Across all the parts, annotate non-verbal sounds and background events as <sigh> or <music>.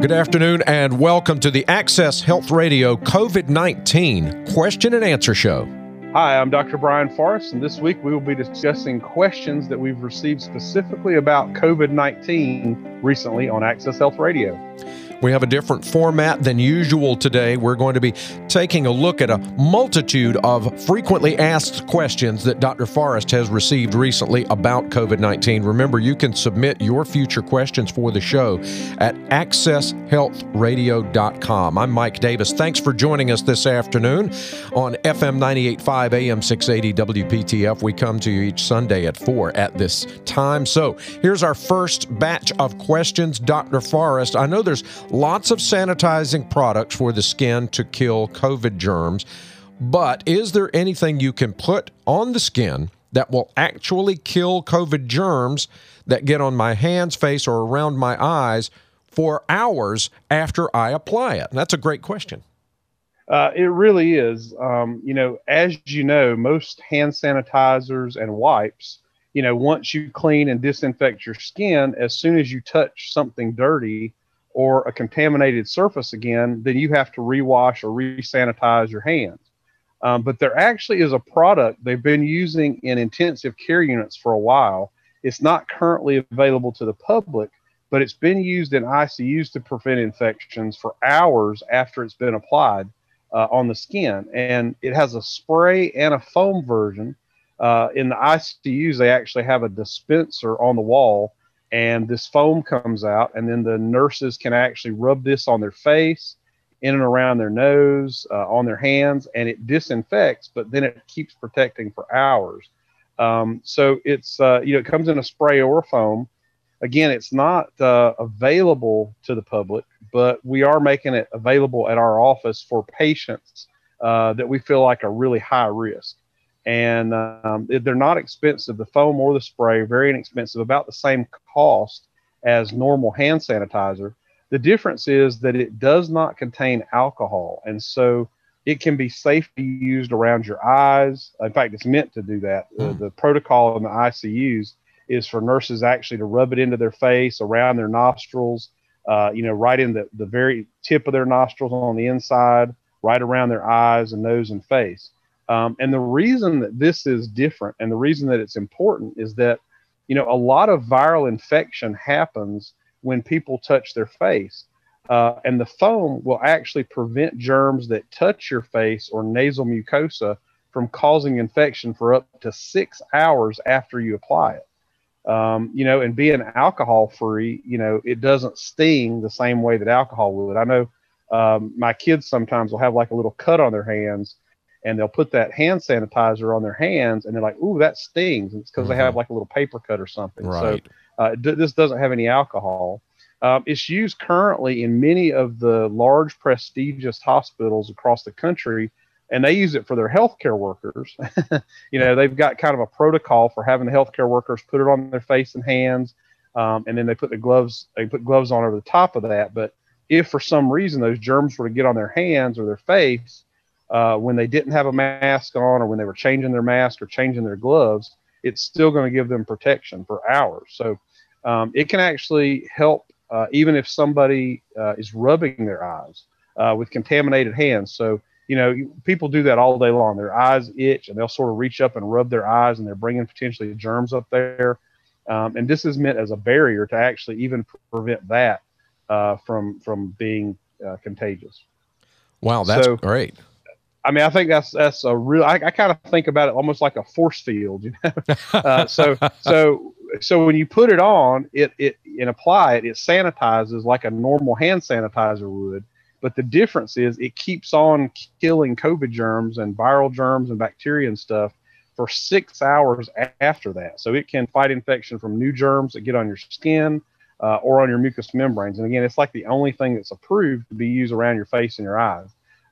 Good afternoon and welcome to the Access Health Radio COVID 19 question and answer show. Hi, I'm Dr. Brian Forrest, and this week we will be discussing questions that we've received specifically about COVID 19 recently on Access Health Radio. We have a different format than usual today. We're going to be taking a look at a multitude of frequently asked questions that Dr. Forrest has received recently about COVID 19. Remember, you can submit your future questions for the show at accesshealthradio.com. I'm Mike Davis. Thanks for joining us this afternoon on FM 985 AM 680 WPTF. We come to you each Sunday at 4 at this time. So here's our first batch of questions. Dr. Forrest, I know there's lots of sanitizing products for the skin to kill COVID germs, but is there anything you can put on the skin that will actually kill COVID germs that get on my hands, face, or around my eyes for hours after I apply it? And that's a great question. Uh, it really is. Um, you know, as you know, most hand sanitizers and wipes, you know, once you clean and disinfect your skin, as soon as you touch something dirty, or a contaminated surface again, then you have to rewash or re-sanitize your hands. Um, but there actually is a product they've been using in intensive care units for a while. It's not currently available to the public, but it's been used in ICUs to prevent infections for hours after it's been applied uh, on the skin. And it has a spray and a foam version. Uh, in the ICUs, they actually have a dispenser on the wall and this foam comes out and then the nurses can actually rub this on their face in and around their nose uh, on their hands and it disinfects but then it keeps protecting for hours. Um, so it's uh, you know it comes in a spray or a foam. Again it's not uh, available to the public but we are making it available at our office for patients uh, that we feel like are really high risk and um, they're not expensive. The foam or the spray, very inexpensive, about the same cost as normal hand sanitizer. The difference is that it does not contain alcohol, and so it can be safely used around your eyes. In fact, it's meant to do that. Mm. the protocol in the ICUs is for nurses actually to rub it into their face, around their nostrils, uh, you know, right in the, the very tip of their nostrils on the inside, right around their eyes and nose and face. Um, and the reason that this is different and the reason that it's important is that, you know, a lot of viral infection happens when people touch their face. Uh, and the foam will actually prevent germs that touch your face or nasal mucosa from causing infection for up to six hours after you apply it. Um, you know, and being alcohol free, you know, it doesn't sting the same way that alcohol would. I know um, my kids sometimes will have like a little cut on their hands and they'll put that hand sanitizer on their hands and they're like, "Ooh, that stings." It's because mm-hmm. they have like a little paper cut or something. Right. So uh, d- this doesn't have any alcohol. Um, it's used currently in many of the large prestigious hospitals across the country, and they use it for their healthcare workers. <laughs> you know, they've got kind of a protocol for having the healthcare workers put it on their face and hands, um, and then they put the gloves. They put gloves on over the top of that. But if for some reason those germs were to get on their hands or their face, uh, when they didn't have a mask on or when they were changing their mask or changing their gloves, it's still going to give them protection for hours. So um, it can actually help uh, even if somebody uh, is rubbing their eyes uh, with contaminated hands. So, you know, people do that all day long. Their eyes itch and they'll sort of reach up and rub their eyes and they're bringing potentially germs up there. Um, and this is meant as a barrier to actually even prevent that uh, from from being uh, contagious. Wow, that's so, great. I mean, I think that's that's a real. I, I kind of think about it almost like a force field, you know. <laughs> uh, so so so when you put it on, it it and apply it, it sanitizes like a normal hand sanitizer would. But the difference is it keeps on killing COVID germs and viral germs and bacteria and stuff for six hours after that. So it can fight infection from new germs that get on your skin uh, or on your mucous membranes. And again, it's like the only thing that's approved to be used around your face and your eyes.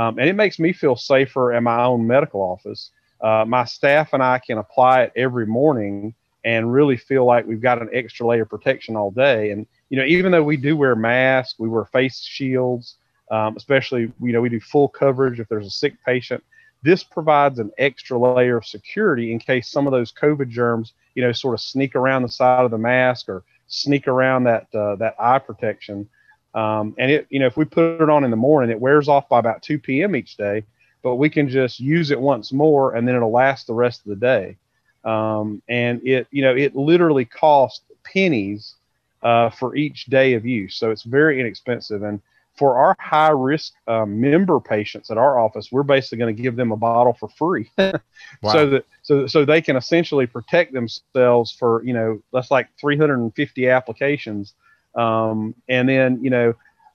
Um, and it makes me feel safer in my own medical office. Uh, my staff and I can apply it every morning and really feel like we've got an extra layer of protection all day. And, you know, even though we do wear masks, we wear face shields, um, especially, you know, we do full coverage if there's a sick patient. This provides an extra layer of security in case some of those COVID germs, you know, sort of sneak around the side of the mask or sneak around that uh, that eye protection Um, and it, you know, if we put it on in the morning, it wears off by about 2 p.m. each day, but we can just use it once more and then it'll last the rest of the day. Um, and it, you know, it literally costs pennies uh, for each day of use. So it's very inexpensive. And for our high risk uh, member patients at our office, we're basically going to give them a bottle for free, <laughs> wow. so that so so they can essentially protect themselves for you know that's like 350 applications, um, and then you know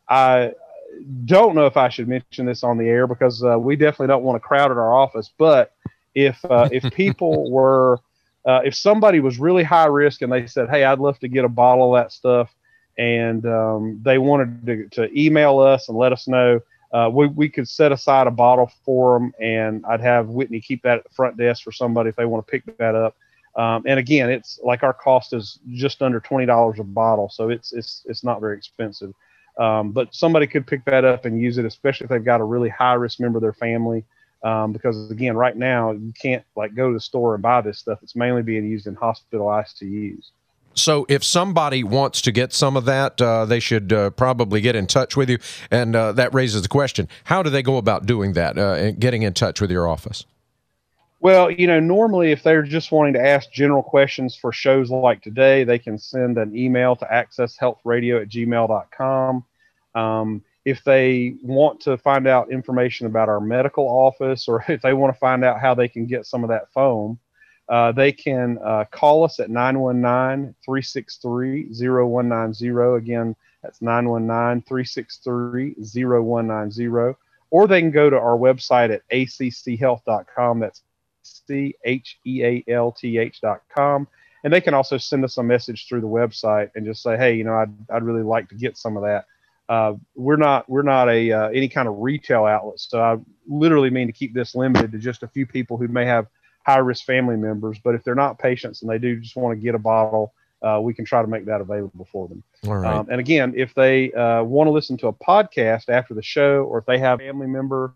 I don't know if I should mention this on the air because uh, we definitely don't want to crowd at our office, but if uh, if <laughs> people were uh, if somebody was really high risk and they said, "Hey, I'd love to get a bottle of that stuff," and um, they wanted to, to, email us and let us know, uh, we, we could set aside a bottle for them, and I'd have Whitney keep that at the front desk for somebody if they want to pick that up. Um, and again, it's like our cost is just under twenty dollars a bottle, so it's it's it's not very expensive. Um, but somebody could pick that up and use it, especially if they've got a really high risk member of their family. Um, because again, right now you can't like go to the store and buy this stuff. It's mainly being used in hospital ICUs. So, if somebody wants to get some of that, uh, they should uh, probably get in touch with you. And uh, that raises the question how do they go about doing that, uh, and getting in touch with your office? Well, you know, normally if they're just wanting to ask general questions for shows like today, they can send an email to accesshealthradio at gmail.com. Um, if they want to find out information about our medical office or <laughs> if they want to find out how they can get some of that foam, uh, they can uh, call us at 919 363 0190. Again, that's 919 363 0190. Or they can go to our website at acchealth.com. That's C H E A L T com. And they can also send us a message through the website and just say, hey, you know, I'd, I'd really like to get some of that. Uh, we're not we're not a uh, any kind of retail outlet, so I literally mean to keep this limited to just a few people who may have high risk family members. But if they're not patients and they do just want to get a bottle, uh, we can try to make that available for them. Right. Um, and again, if they uh, want to listen to a podcast after the show, or if they have a family member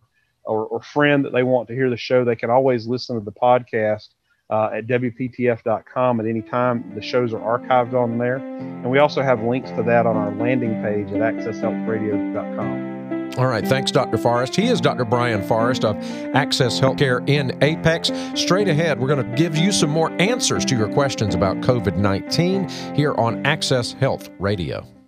or, or, friend that they want to hear the show, they can always listen to the podcast uh, at WPTF.com at any time. The shows are archived on there. And we also have links to that on our landing page at accesshealthradio.com. All right. Thanks, Dr. Forrest. He is Dr. Brian Forrest of Access Healthcare in Apex. Straight ahead, we're going to give you some more answers to your questions about COVID 19 here on Access Health Radio.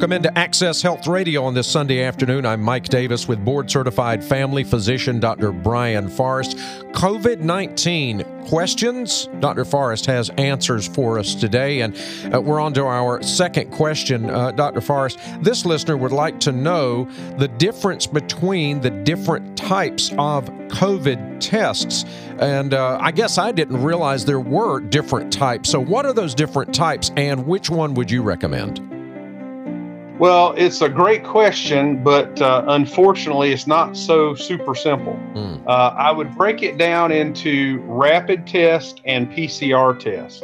Welcome into Access Health Radio on this Sunday afternoon. I'm Mike Davis with board certified family physician Dr. Brian Forrest. COVID 19 questions. Dr. Forrest has answers for us today, and uh, we're on to our second question. Uh, Dr. Forrest, this listener would like to know the difference between the different types of COVID tests. And uh, I guess I didn't realize there were different types. So, what are those different types, and which one would you recommend? Well, it's a great question, but uh, unfortunately, it's not so super simple. Mm. Uh, I would break it down into rapid test and PCR test.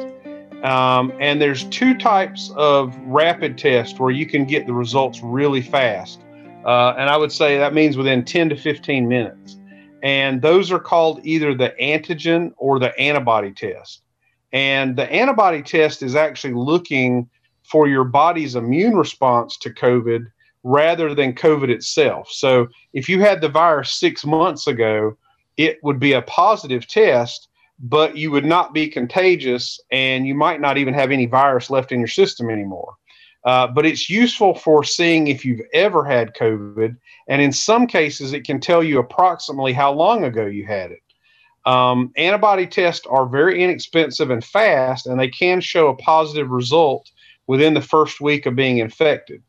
Um, and there's two types of rapid test where you can get the results really fast. Uh, and I would say that means within 10 to 15 minutes. And those are called either the antigen or the antibody test. And the antibody test is actually looking for your body's immune response to COVID rather than COVID itself. So if you had the virus six months ago, it would be a positive test, but you would not be contagious and you might not even have any virus left in your system anymore. Uh, but it's useful for seeing if you've ever had COVID. And in some cases, it can tell you approximately how long ago you had it. Um, antibody tests are very inexpensive and fast, and they can show a positive result within the first week of being infected.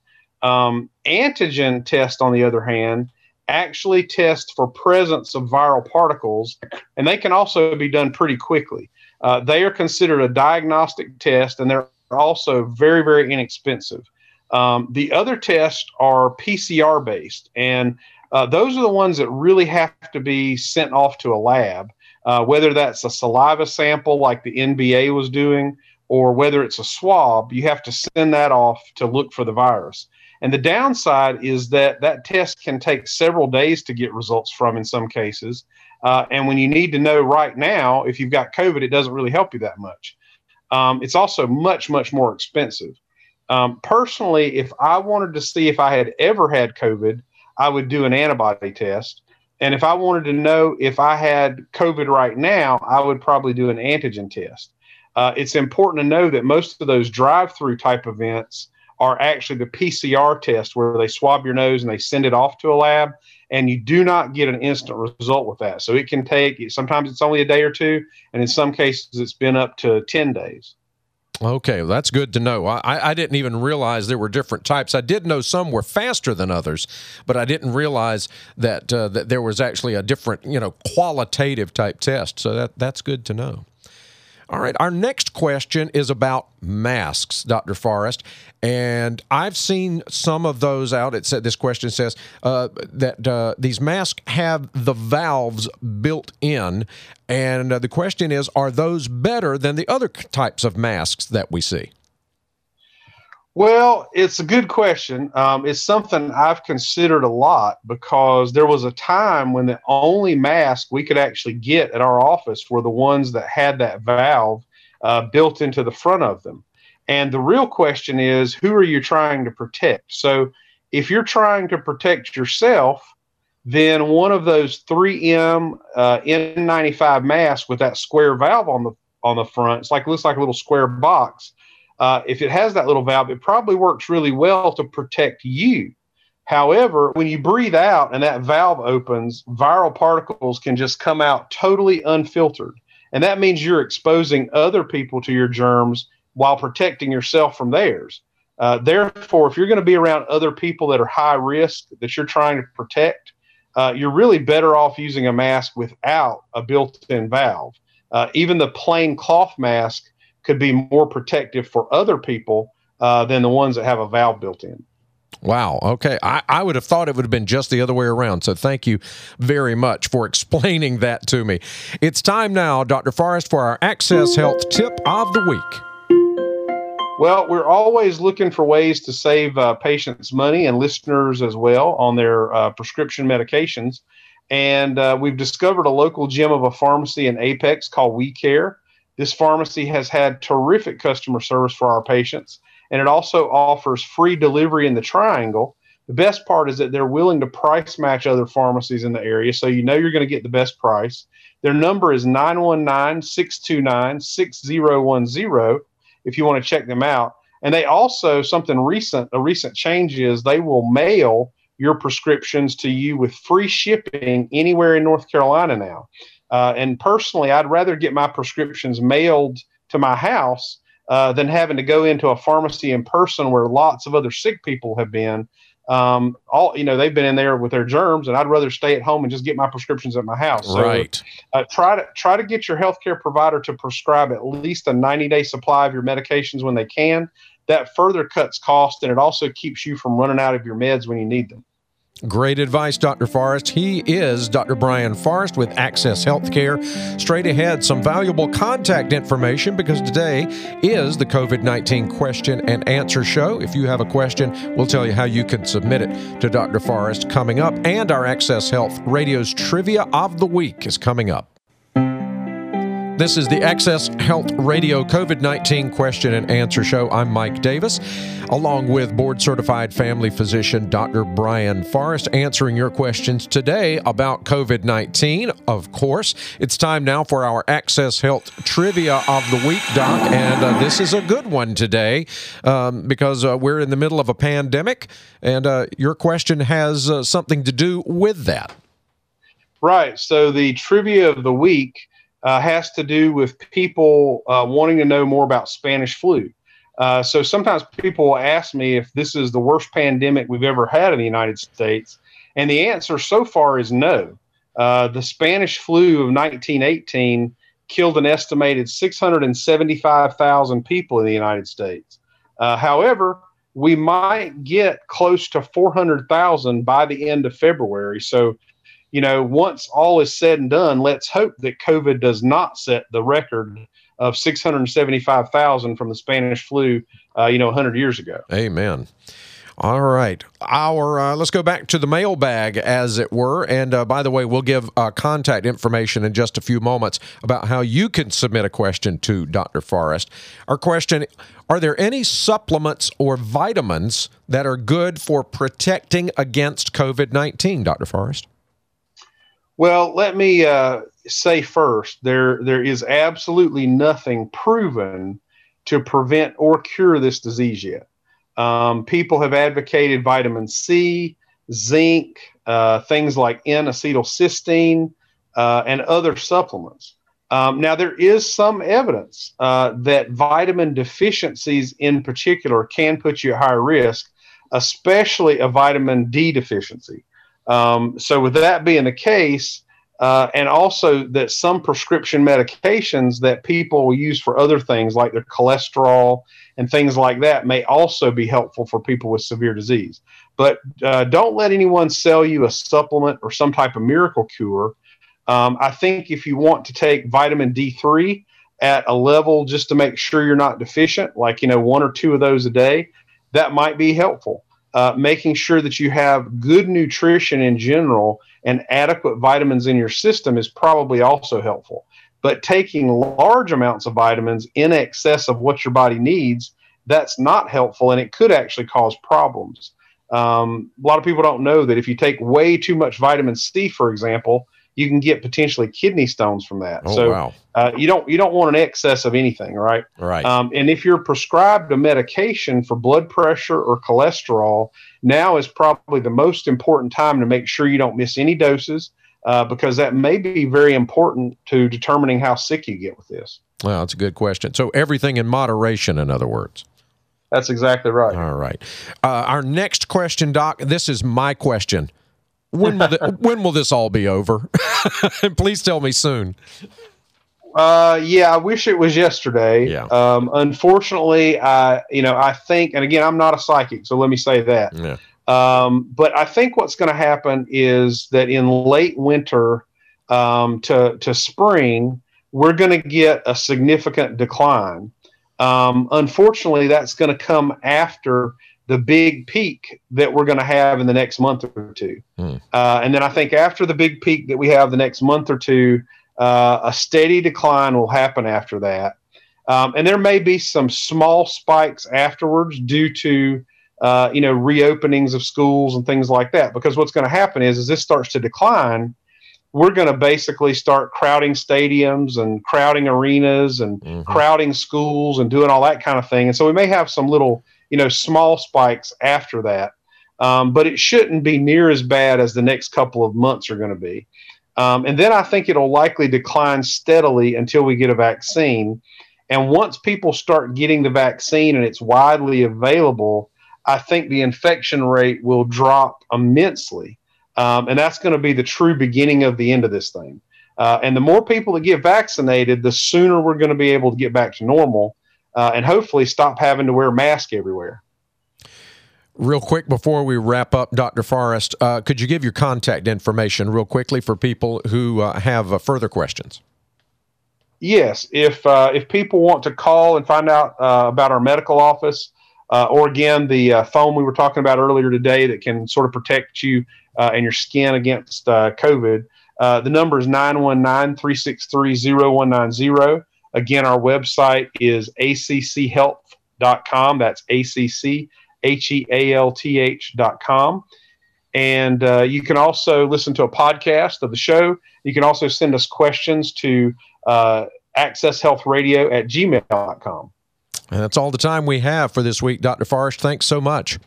Um, antigen tests, on the other hand, actually test for presence of viral particles, and they can also be done pretty quickly. Uh, they are considered a diagnostic test, and they're also very, very inexpensive. Um, the other tests are PCR based, and uh, those are the ones that really have to be sent off to a lab, uh, whether that's a saliva sample like the NBA was doing, or whether it's a swab, you have to send that off to look for the virus. And the downside is that that test can take several days to get results from in some cases. Uh, and when you need to know right now if you've got COVID, it doesn't really help you that much. Um, it's also much, much more expensive. Um, personally, if I wanted to see if I had ever had COVID, I would do an antibody test. And if I wanted to know if I had COVID right now, I would probably do an antigen test. Uh, it's important to know that most of those drive through type events are actually the PCR test where they swab your nose and they send it off to a lab. And you do not get an instant result with that. So it can take, sometimes it's only a day or two. And in some cases, it's been up to 10 days. Okay, well, that's good to know. I, I didn't even realize there were different types. I did know some were faster than others, but I didn't realize that uh, that there was actually a different, you know, qualitative type test. So that that's good to know. All right, our next question is about masks, Dr. Forrest, and I've seen some of those out. It said this question says uh, that uh, these masks have the valves built in, and uh, the question is, are those better than the other types of masks that we see? Well, it's a good question. Um, it's something I've considered a lot because there was a time when the only mask we could actually get at our office were the ones that had that valve uh, built into the front of them. And the real question is who are you trying to protect? So if you're trying to protect yourself, then one of those 3M uh, N95 masks with that square valve on the on the front, it's like looks like a little square box uh, if it has that little valve, it probably works really well to protect you. However, when you breathe out and that valve opens, viral particles can just come out totally unfiltered. And that means you're exposing other people to your germs while protecting yourself from theirs. Uh, therefore, if you're going to be around other people that are high risk that you're trying to protect, uh, you're really better off using a mask without a built in valve. Uh, even the plain cloth mask could be more protective for other people uh, than the ones that have a valve built in. Wow. Okay. I, I would have thought it would have been just the other way around. So thank you very much for <laughs> explaining that to me. It's time now, Dr. Forrest, for our Access Health tip of the week. Well, we're always looking for ways to save uh, patients money and listeners as well on their uh, prescription medications. And uh, we've discovered a local gem of a pharmacy in Apex called We Care. This pharmacy has had terrific customer service for our patients, and it also offers free delivery in the triangle. The best part is that they're willing to price match other pharmacies in the area, so you know you're going to get the best price. Their number is 919 629 6010 if you want to check them out. And they also, something recent, a recent change is they will mail your prescriptions to you with free shipping anywhere in North Carolina now. Uh, and personally, I'd rather get my prescriptions mailed to my house uh, than having to go into a pharmacy in person where lots of other sick people have been. Um, all you know, they've been in there with their germs, and I'd rather stay at home and just get my prescriptions at my house. So, right. Uh, try to try to get your healthcare provider to prescribe at least a 90 day supply of your medications when they can. That further cuts cost, and it also keeps you from running out of your meds when you need them. Great advice, Dr. Forrest. He is Dr. Brian Forrest with Access Healthcare. Straight ahead, some valuable contact information because today is the COVID 19 question and answer show. If you have a question, we'll tell you how you can submit it to Dr. Forrest coming up. And our Access Health Radio's Trivia of the Week is coming up. This is the Access Health Radio COVID 19 question and answer show. I'm Mike Davis, along with board certified family physician Dr. Brian Forrest, answering your questions today about COVID 19. Of course, it's time now for our Access Health Trivia of the Week, Doc. And uh, this is a good one today um, because uh, we're in the middle of a pandemic, and uh, your question has uh, something to do with that. Right. So the trivia of the week uh, has to do with people uh, wanting to know more about Spanish flu. Uh, so sometimes people ask me if this is the worst pandemic we've ever had in the United States. And the answer so far is no. Uh, the Spanish flu of 1918 killed an estimated 675,000 people in the United States. Uh, however, we might get close to 400,000 by the end of February. So you know, once all is said and done, let's hope that COVID does not set the record of 675,000 from the Spanish flu, uh, you know, 100 years ago. Amen. All right. Our uh, let's go back to the mailbag, as it were. And uh, by the way, we'll give uh, contact information in just a few moments about how you can submit a question to Dr. Forrest. Our question: Are there any supplements or vitamins that are good for protecting against COVID nineteen, Dr. Forrest? Well, let me uh, say first there there is absolutely nothing proven to prevent or cure this disease yet. Um, people have advocated vitamin C, zinc, uh, things like N-acetylcysteine, uh, and other supplements. Um, now, there is some evidence uh, that vitamin deficiencies in particular can put you at higher risk, especially a vitamin D deficiency. Um, so, with that being the case, uh, and also that some prescription medications that people use for other things like their cholesterol and things like that may also be helpful for people with severe disease. But uh, don't let anyone sell you a supplement or some type of miracle cure. Um, I think if you want to take vitamin D3 at a level just to make sure you're not deficient, like you know one or two of those a day, that might be helpful uh, making sure that you have good nutrition in general and adequate vitamins in your system is probably also helpful. But taking large amounts of vitamins in excess of what your body needs, that's not helpful and it could actually cause problems. Um, a lot of people don't know that if you take way too much vitamin C, for example, you can get potentially kidney stones from that. Oh, so wow. uh, you don't you don't want an excess of anything, right? Right. Um, and if you're prescribed a medication for blood pressure or cholesterol, now is probably the most important time to make sure you don't miss any doses uh, because that may be very important to determining how sick you get with this. well, that's a good question. So everything in moderation, in other words. That's exactly right. All right. Uh, our next question, Doc. This is my question. When will, the, <laughs> when will this all be over? <laughs> Please tell me soon. Uh, yeah, I wish it was yesterday. Yeah. Um, unfortunately, I, you know, I think, and again, I'm not a psychic, so let me say that. Yeah. Um, but I think what's going to happen is that in late winter um, to to spring, we're going to get a significant decline. Um, unfortunately, that's going to come after the big peak that we're going to have in the next month or two. Hmm. Uh, and then I think after the big peak that we have the next month or two, uh, a steady decline will happen after that. Um, and there may be some small spikes afterwards due to uh, you know reopenings of schools and things like that. Because what's going to happen is as this starts to decline, we're going to basically start crowding stadiums and crowding arenas and Mhm. crowding schools and doing all that kind of thing. And so we may have some little you know small spikes after that. Um, but it shouldn't be near as bad as the next couple of months are going to be. Um, and then I think it'll likely decline steadily until we get a vaccine. And once people start getting the vaccine and it's widely available, I think the infection rate will drop immensely. Um, and that's going to be the true beginning of the end of this thing. Uh, and the more people that get vaccinated, the sooner we're going to be able to get back to normal uh, and hopefully stop having to wear masks everywhere. Real quick before we wrap up, Dr. Forrest, uh, could you give your contact information real quickly for people who uh, have uh, further questions? Yes, if uh, if people want to call and find out uh, about our medical office, uh, or again the uh, foam we were talking about earlier today that can sort of protect you uh, and your skin against uh, COVID, uh, the number is 919-363-0190. Again, our website is acchealth.com. That's A C C H E A L T H dot com. And uh, you can also listen to a podcast of the show. You can also send us questions to uh, accesshealthradio at gmail.com. And that's all the time we have for this week, Dr. Forrest. Thanks so much.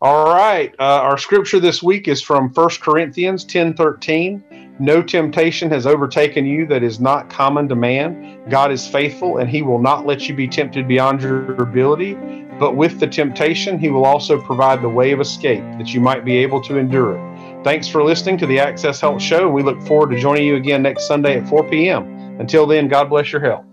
All right. Uh, our scripture this week is from 1 Corinthians 10 13. No temptation has overtaken you that is not common to man. God is faithful, and he will not let you be tempted beyond your ability. But with the temptation, he will also provide the way of escape that you might be able to endure it. Thanks for listening to the Access Health Show. We look forward to joining you again next Sunday at 4 p.m. Until then, God bless your health.